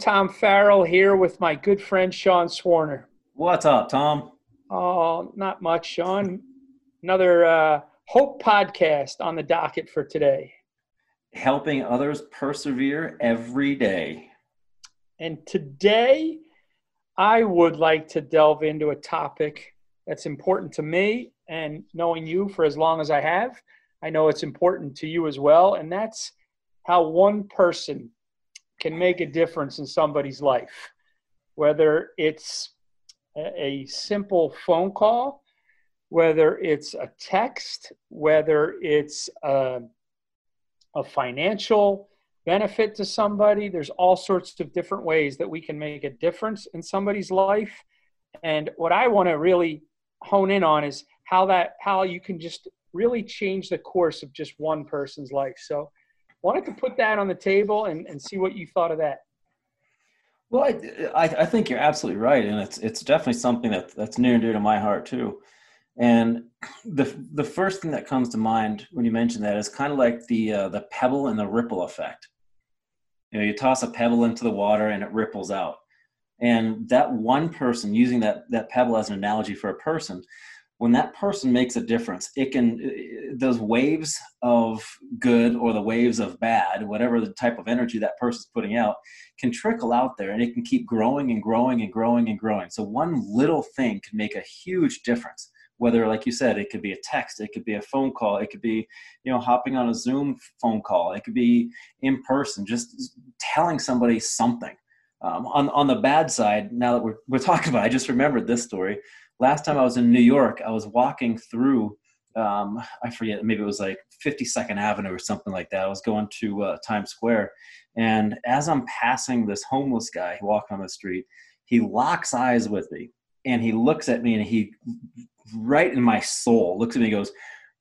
Tom Farrell here with my good friend Sean Swarner. What's up, Tom? Oh, not much, Sean. Another uh, Hope podcast on the docket for today. Helping others persevere every day. And today, I would like to delve into a topic that's important to me and knowing you for as long as I have. I know it's important to you as well, and that's how one person can make a difference in somebody's life, whether it's a simple phone call, whether it's a text, whether it's a, a, financial benefit to somebody. There's all sorts of different ways that we can make a difference in somebody's life. And what I want to really hone in on is how that how you can just really change the course of just one person's life. So wanted to put that on the table and, and see what you thought of that. Well, I, I think you're absolutely right, and it's it's definitely something that that's near and dear to my heart too. And the the first thing that comes to mind when you mention that is kind of like the uh, the pebble and the ripple effect. You know, you toss a pebble into the water and it ripples out. And that one person using that that pebble as an analogy for a person, when that person makes a difference, it can those waves of good or the waves of bad, whatever the type of energy that person's putting out, can trickle out there and it can keep growing and growing and growing and growing. So one little thing can make a huge difference. Whether, like you said, it could be a text, it could be a phone call, it could be, you know, hopping on a Zoom phone call, it could be in person, just telling somebody something. Um, on on the bad side, now that we're we're talking about, it, I just remembered this story last time I was in New York, I was walking through, um, I forget, maybe it was like 52nd Avenue or something like that. I was going to uh, Times Square. And as I'm passing this homeless guy walking on the street, he locks eyes with me and he looks at me and he, right in my soul, looks at me and goes,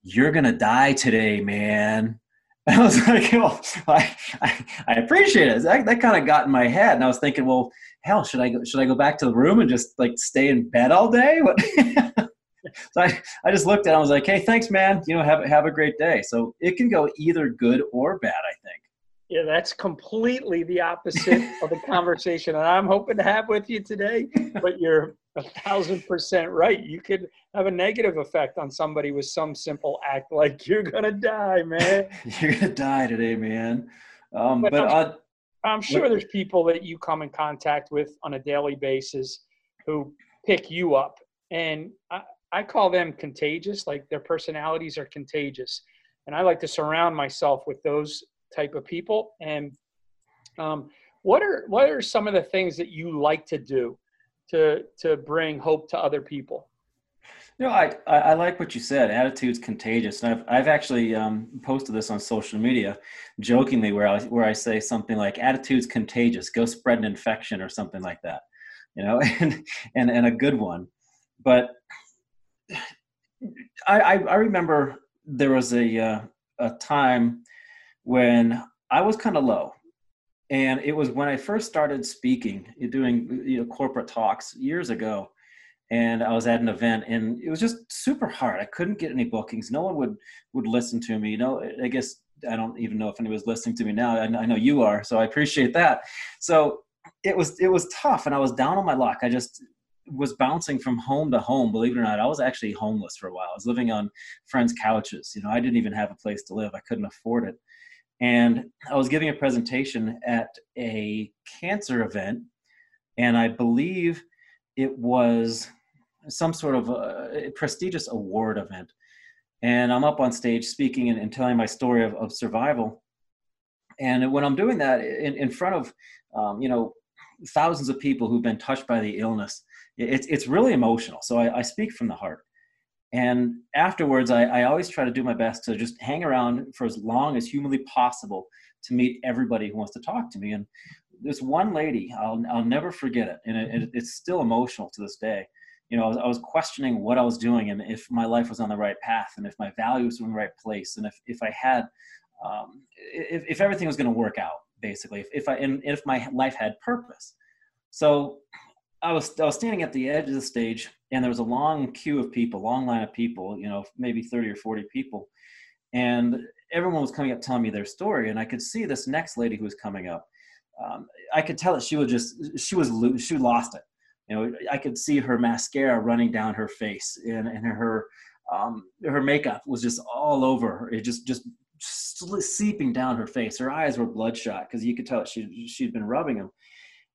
You're going to die today, man. I was like, well, I, I, I appreciate it. That, that kind of got in my head. And I was thinking, well, hell, should I go, should I go back to the room and just like stay in bed all day? so I, I just looked at it. I was like, hey, thanks, man. You know, have, have a great day. So it can go either good or bad, I think. Yeah, that's completely the opposite of the conversation that I'm hoping to have with you today. But you're a thousand percent right. You could have a negative effect on somebody with some simple act like you're gonna die, man. you're gonna die today, man. Um, but, but I'm, I'm sure there's people that you come in contact with on a daily basis who pick you up, and I, I call them contagious. Like their personalities are contagious, and I like to surround myself with those type of people. And um, what are what are some of the things that you like to do to to bring hope to other people? You know, I, I like what you said. Attitude's contagious, and I've I've actually um, posted this on social media, jokingly, where I where I say something like "attitude's contagious, go spread an infection" or something like that, you know, and and and a good one. But I I, I remember there was a uh, a time when I was kind of low. And it was when I first started speaking, doing you know, corporate talks years ago. And I was at an event, and it was just super hard. I couldn't get any bookings. No one would would listen to me. You know, I guess I don't even know if anyone was listening to me now. I, I know you are, so I appreciate that. So it was it was tough, and I was down on my luck. I just was bouncing from home to home. Believe it or not, I was actually homeless for a while. I was living on friends' couches. You know, I didn't even have a place to live. I couldn't afford it. And I was giving a presentation at a cancer event, and I believe it was some sort of a prestigious award event. And I'm up on stage speaking and, and telling my story of, of, survival. And when I'm doing that in, in front of, um, you know, thousands of people who've been touched by the illness, it's, it's really emotional. So I, I speak from the heart. And afterwards, I, I, always try to do my best to just hang around for as long as humanly possible to meet everybody who wants to talk to me. And this one lady, I'll, I'll never forget it. And it, it's still emotional to this day. You know, I was, I was, questioning what I was doing and if my life was on the right path and if my values were in the right place and if, if I had, um, if, if everything was going to work out, basically, if, if I, and if my life had purpose. So I was, I was standing at the edge of the stage and there was a long queue of people, long line of people, you know, maybe 30 or 40 people. And everyone was coming up telling me their story. And I could see this next lady who was coming up. um, I could tell that she was just she was she lost it. You know, I could see her mascara running down her face, and and her um, her makeup was just all over. It just just seeping down her face. Her eyes were bloodshot because you could tell she she'd been rubbing them.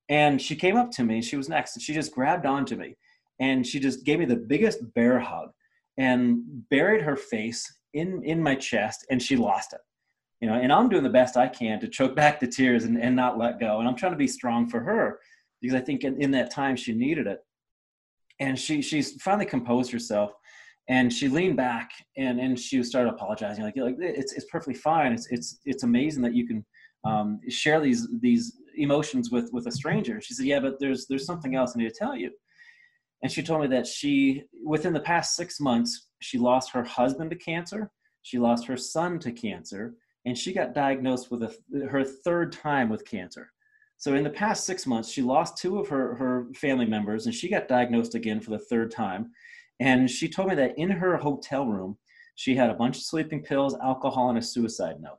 And she came up to me. She was next, and she just grabbed onto me, and she just gave me the biggest bear hug, and buried her face in in my chest, and she lost it. You know, and I'm doing the best I can to choke back the tears and, and not let go. And I'm trying to be strong for her because I think in, in that time she needed it. And she she's finally composed herself and she leaned back and and she started apologizing like like it's it's perfectly fine it's it's it's amazing that you can um, share these these emotions with with a stranger. She said yeah but there's there's something else i need to tell you. And she told me that she within the past six months she lost her husband to cancer she lost her son to cancer and she got diagnosed with a, her third time with cancer. So in the past six months she lost two of her her family members and she got diagnosed again for the third time. And she told me that in her hotel room, she had a bunch of sleeping pills, alcohol, and a suicide note.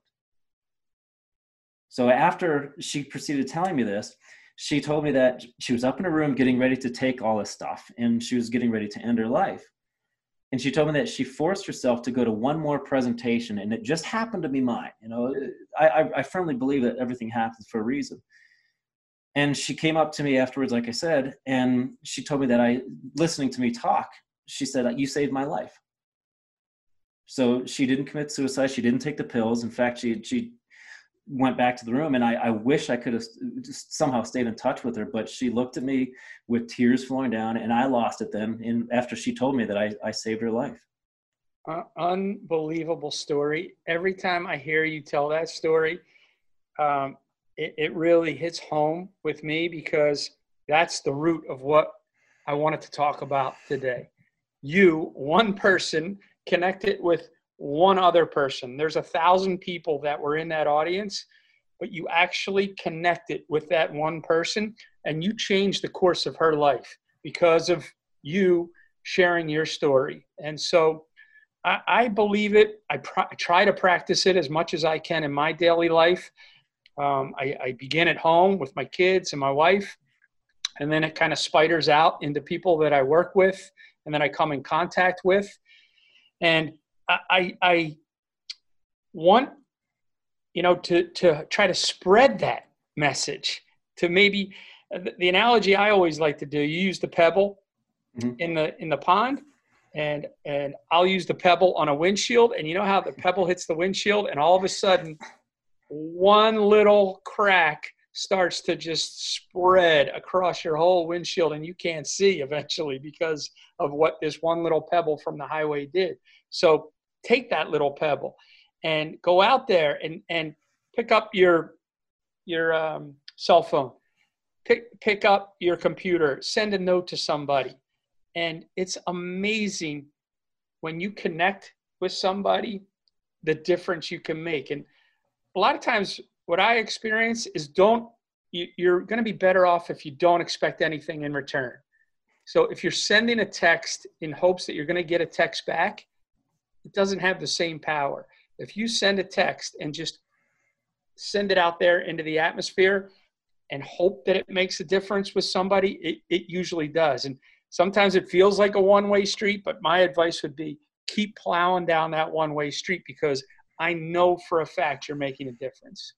So after she proceeded telling me this, she told me that she was up in her room getting ready to take all this stuff and she was getting ready to end her life. And she told me that she forced herself to go to one more presentation and it just happened to be mine. You know, I, I firmly believe that everything happens for a reason. And she came up to me afterwards, like I said, and she told me that I, listening to me talk, she said, You saved my life. So she didn't commit suicide. She didn't take the pills. In fact, she, she went back to the room and I, I wish I could have just somehow stayed in touch with her, but she looked at me with tears flowing down and I lost it then. And after she told me that I, I saved her life. Uh, unbelievable story. Every time I hear you tell that story, um, it, it really hits home with me because that's the root of what I wanted to talk about today you, one person, connected with one other person. There's a thousand people that were in that audience, but you actually connect it with that one person and you change the course of her life because of you sharing your story. And so I, I believe it. I, pr- I, try to practice it as much as I can in my daily life. Um, I, I begin at home with my kids and my wife, and then it kind of spiders out into people that I work with and then I come in contact with. And I, I, want, you know, to, to try to spread that message to maybe the analogy I always like to do, you use the pebble mm-hmm. in the, in the pond and, and I'll use the pebble on a windshield and you know how the pebble hits the windshield and all of a sudden one little crack starts to just spread across your whole windshield and you can't see eventually because of what this one little pebble from the highway did. So take that little pebble and go out there and, and pick up your your um, cell phone, pick pick up your computer, send a note to somebody, and it's amazing when you connect with somebody the difference you can make. And a lot of times what I experience is don't you're going to be better off if you don't expect anything in return. So if you're sending a text in hopes that you're going to get a text back, it doesn't have the same power. If you send a text and just send it out there into the atmosphere and hope that it makes a difference with somebody, it, it usually does. And sometimes it feels like a one way street, but my advice would be keep plowing down that one way street because I know for a fact you're making a difference.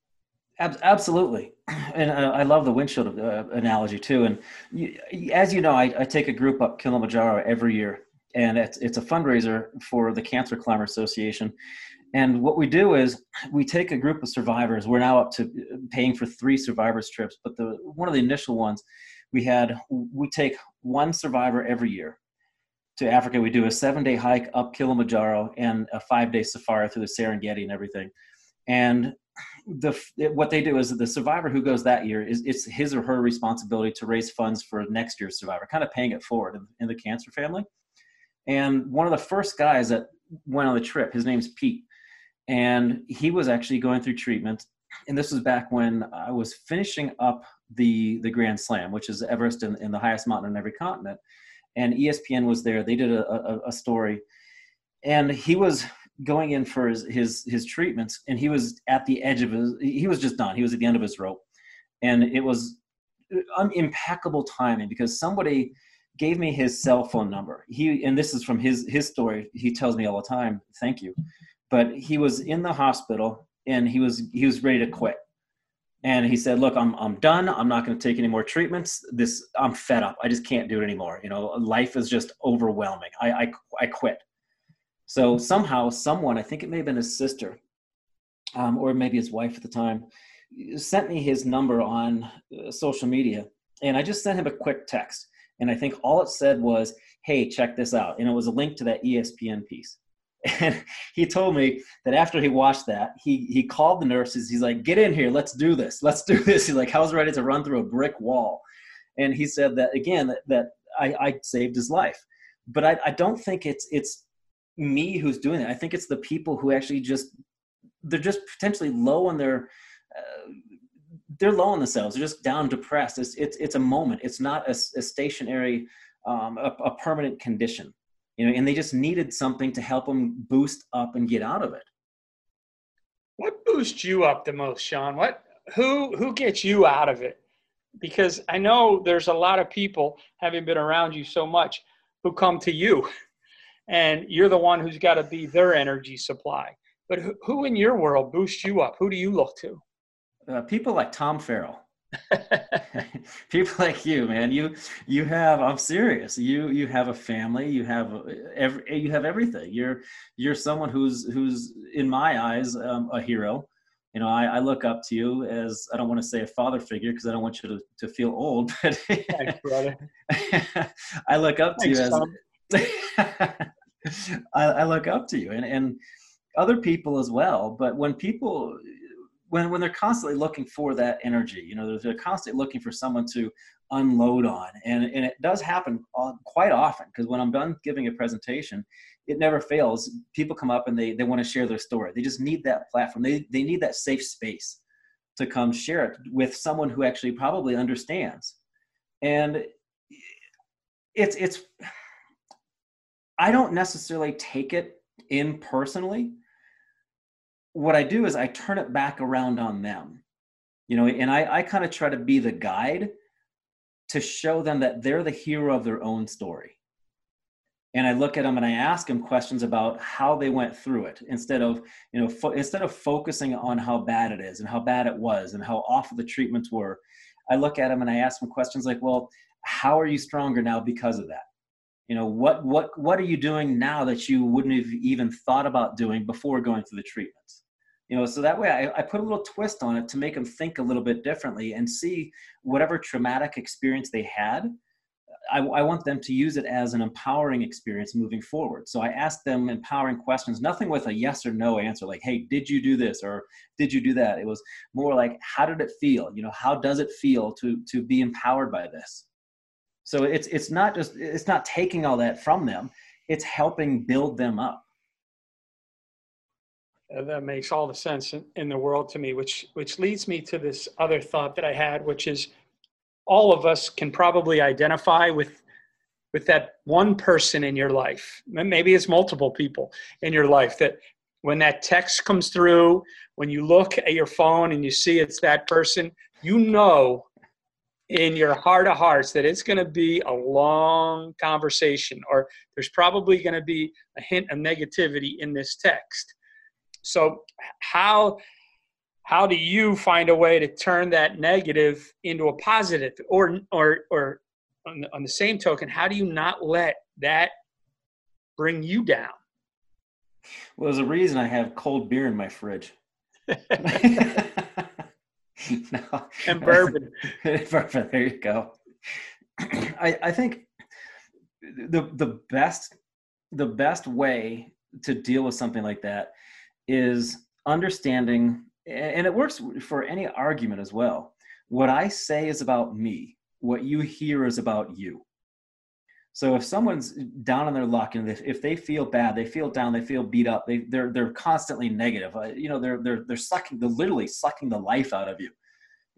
Absolutely, and uh, I love the windshield uh, analogy too. And as you know, I, I, take a group up Kilimanjaro every year, and it's it's a fundraiser for the Cancer Climber Association. And what we do is we take a group of survivors. We're now up to uh, paying for three survivors trips, but the one of the initial ones we had we take one survivor every year to Africa. We do a seven day hike up Kilimanjaro and a five day safari through the Serengeti and everything. And the what they do is the survivor who goes that year is it's his or her responsibility to raise funds for next year's survivor, kind of paying it forward in, in the cancer family. And one of the first guys that went on the trip, his name's Pete, and he was actually going through treatment. And this was back when I was finishing up the the Grand Slam, which is Everest in, in the highest mountain on every continent. And ESPN was there. They did a, a, a story, and he was going in for his, his his treatments and he was at the edge of his he was just done he was at the end of his rope and it was uh, impeccable timing because somebody gave me his cell phone number. He and this is from his his story. He tells me all the time, "Thank you," but he was in the hospital and he was he was ready to quit. And he said, "Look, I'm I'm done. I'm not going to take any more treatments. This I'm fed up. I just can't do it anymore. You know, life is just overwhelming. I I, I quit." So somehow, someone I think it may have been his sister, um, or maybe his wife at the time, sent me his number on uh, social media, and I just sent him a quick text and I think all it said was, hey, check this out. And it was a link to that ESPN piece. And he told me that after he watched that, he, he called the nurses. He's like, get in here. Let's do this. Let's do this. He's like, I was ready to run through a brick wall. And he said that, again, that, that I, I saved his life. But I, I don't think it's, it's me who's doing it. I think it's the people who actually just, they're just potentially low on their, uh, they're low on themselves. They're just down, depressed. It's it's it's a moment. It's not a, a stationary, um, a, a permanent condition. You know, and they just needed something to help them boost up and get out of it. What boosts you up the most, Sean? What who who gets you out of it? Because I know there's a lot of people, having been around you so much, who come to you, and you're the one who's got to be their energy supply. But who, who in your world boosts you up? Who do you look to? Uh, people like Tom Farrell. people like you man. You you have i'm serious. You you have a family. You have every you have everything. You're you're someone who's who's in my eyes um, a hero. You know I, I look up to you as i don't want to say a father figure because i don't want you to, to feel old but Thanks, brother. i look up Thanks, to you as I, I look up to you and and other people as well. But when people when when they're constantly looking for that energy you know they're, constantly looking for someone to unload on. And and it does happen quite often because when i'm done giving a presentation it never fails. People come up and they they want to share their story. They just need that platform. They they need that safe space to come share it with someone who actually probably understands. And it's it's i don't necessarily take it in personally what I do is I turn it back around on them, you know, and I, I kind of try to be the guide to show them that they're the hero of their own story. And I look at them and I ask them questions about how they went through it instead of, you know, fo- instead of focusing on how bad it is and how bad it was and how awful the treatments were. I look at them and I ask them questions like, well, how are you stronger now because of that? you know what what what are you doing now that you wouldn't have even thought about doing before going through the treatments you know so that way I, I, put a little twist on it to make them think a little bit differently and see whatever traumatic experience they had I, I, want them to use it as an empowering experience moving forward. So i ask them empowering questions nothing with a yes or no answer like hey did you do this? or did you do that? It was more like how did it feel? You know how does it feel to to be empowered by this? So it's it's not just it's not taking all that from them it's helping build them up Uh, that makes all the sense in, in, the world to me which which leads me to this other thought that i had which is all of us can probably identify with with that one person in your life. Maybe it's multiple people in your life that when that text comes through when you look at your phone and you see it's that person you know in your heart of hearts that it's going to be a long conversation or there's probably going to be a hint of negativity in this text so how how do you find a way to turn that negative into a positive? Or or or on the, on the same token how do you not let that bring you down? Well there's a reason i have cold beer in my fridge. No. and bourbon. Bourbon there you go. I, I think the the best the best way to deal with something like that is understanding, and it works for any argument as well. What I say is about me, what you hear is about you. So if someone's down on their luck and if they feel bad, they feel down, they feel beat up, they, they're, they're constantly negative. Uh, you know, they're, they're, they're sucking, they're literally sucking the life out of you.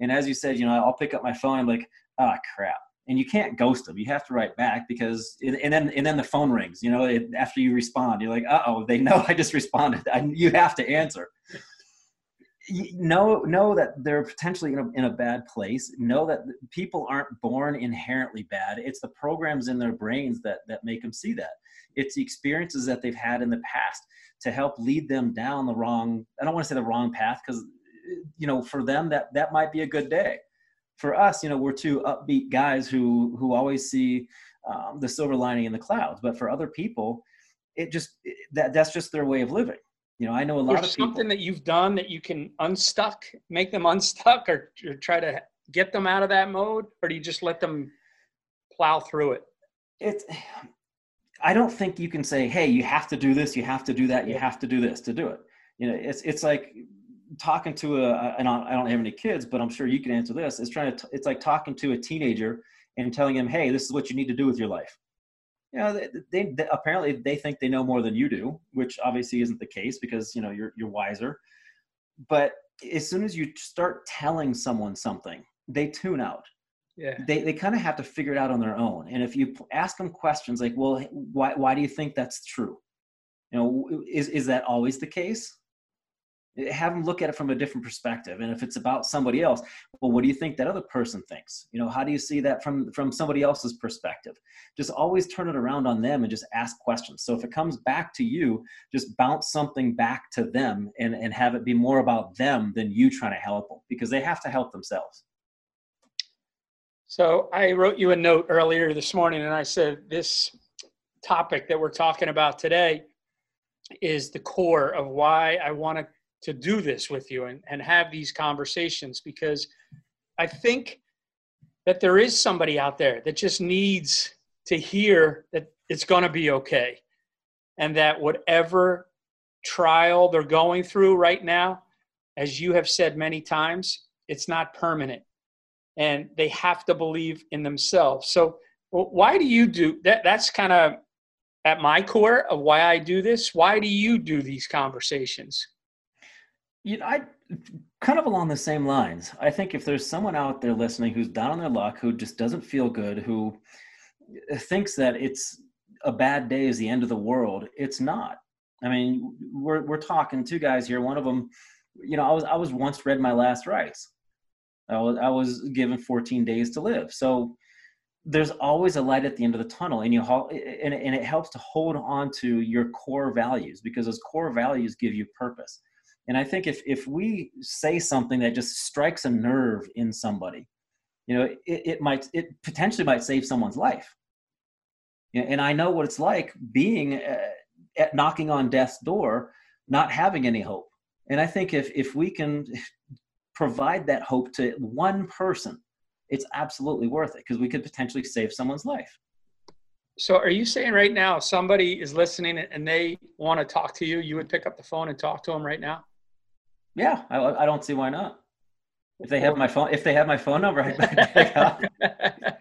And as you said, you know, I'll pick up my phone. I'm like, ah, oh, crap and you can't ghost them. You have to write back because, and then and then the phone rings. You know, it, after you respond, you're like, uh oh, they know I just responded. I, you have to answer. know know that they're potentially in a, in a bad place know that people aren't born inherently bad it's the programs in their brains that that make them see that it's the experiences that they've had in the past to help lead them down the wrong i don't want to say the wrong path because you know for them that that might be a good day for us you know we're two upbeat guys who who always see um, the silver lining in the clouds but for other people it just that that's just their way of living you know, I know a lot There's of people. something that you've done that you can unstuck, make them unstuck, or, or try to get them out of that mode, or do you just let them plow through it? It's. I don't think you can say, "Hey, you have to do this, you have to do that, you have to do this to do it." You know, it's it's like talking to a. And I don't have any kids, but I'm sure you can answer this. It's trying to. It's like talking to a teenager and telling him, "Hey, this is what you need to do with your life." you know, they, they, they, apparently they think they know more than you do, which obviously isn't the case because you know you're you're wiser. But as soon as you start telling someone something, they tune out. Yeah. They they kind of have to figure it out on their own. And if you ask them questions like, "Well, why why do you think that's true?" You know, is is that always the case? Have them look at it from a different perspective. And if it's about somebody else well what do you think that other person thinks? You know how do you see that from from somebody else's perspective? Just always turn it around on them and just ask questions. So if it comes back to you just bounce something back to them and and have it be more about them than you trying to help them because they have to help themselves. So i wrote you a note earlier this morning and i said this topic that we're talking about today is the core of why i want to to do this with you and, and have these conversations because I think that there is somebody out there that just needs to hear that it's going to be okay and that whatever trial they're going through right now, as you have said many times, it's not permanent and they have to believe in themselves. So, why do you do that? That's kind of at my core of why I do this. Why do you do these conversations? You know, I kind of along the same lines. I think if there's someone out there listening who's down on their luck, who just doesn't feel good, who thinks that it's a bad day is the end of the world, it's not. I mean, we're we're talking two guys here. One of them, you know, I was I was once read my last rites. I was I was given 14 days to live. So there's always a light at the end of the tunnel, and you and and it helps to hold on to your core values because those core values give you purpose and I think if if we say something that just strikes a nerve in somebody, you know, it, it might it potentially might save someone's life. And I know what it's like being uh, at knocking on death's door, not having any hope. And I think if if we can provide that hope to one person, it's absolutely worth it because we could potentially save someone's life. So, are you saying right now somebody is listening and they want to talk to you? You would pick up the phone and talk to them right now? Yeah, I, I don't see why not. If they have my phone, if they have my phone number, I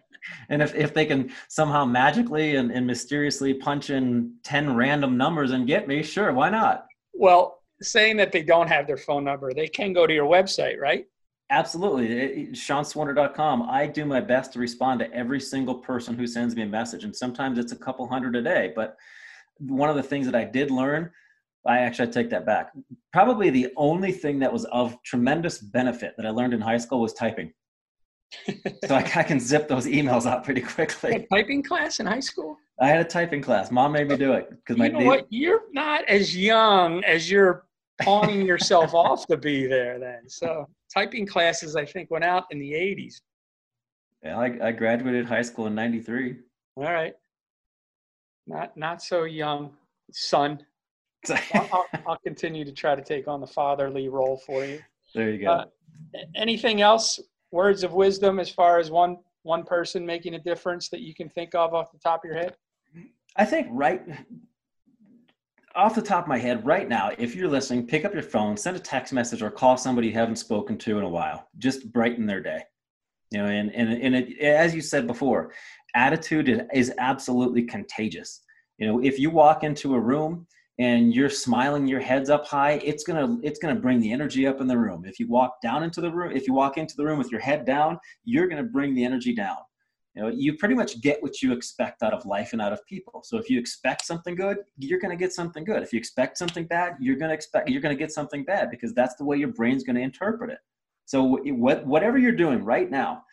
and if, if they can somehow magically and, and mysteriously punch in 10 random numbers and get me, sure, why not? Well, saying that they don't have their phone number, they can go to your website, right? Absolutely. SeanSwarner.com. I do my best to respond to every single person who sends me a message. And sometimes it's a couple hundred a day. But one of the things that I did learn I actually take that back. Probably the only thing that was of tremendous benefit that I learned in high school was typing. so I, I, can zip those emails out pretty quickly. typing class in high school? I had a typing class. Mom made me do it because my. You know what? You're not as young as you're pawning yourself off to be there. Then, so typing classes I think went out in the '80s. Yeah, I, I graduated high school in '93. All right. Not not so young, son. I'll, I'll, I'll, continue to try to take on the fatherly role for you. There you go. Uh, anything else? Words of wisdom as far as one one person making a difference that you can think of off the top of your head? I think right off the top of my head right now, if you're listening, pick up your phone, send a text message, or call somebody you haven't spoken to in a while. Just brighten their day. You know, and and and it, as you said before, attitude is, is absolutely contagious. You know, if you walk into a room and you're smiling your head's up high it's gonna it's gonna bring the energy up in the room. If you walk down into the room if you walk into the room with your head down you're gonna bring the energy down. You know you pretty much get what you expect out of life and out of people. So if you expect something good you're to get something good. If you expect something bad you're to expect you're to get something bad because that's the way your brain's to interpret it. So what, whatever you're doing right now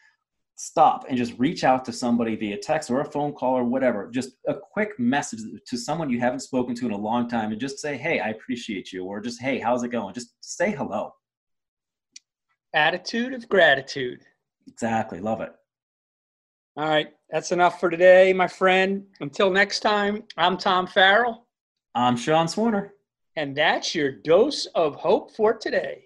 stop and just reach out to somebody via text or a phone call or whatever just a quick message to someone you haven't spoken to in a long time and just say hey i appreciate you or just hey how's it going just say hello attitude of gratitude exactly love it all right, that's enough for today, my friend. Until next time, I'm Tom Farrell. I'm Sean Swarner. And that's your dose of hope for today.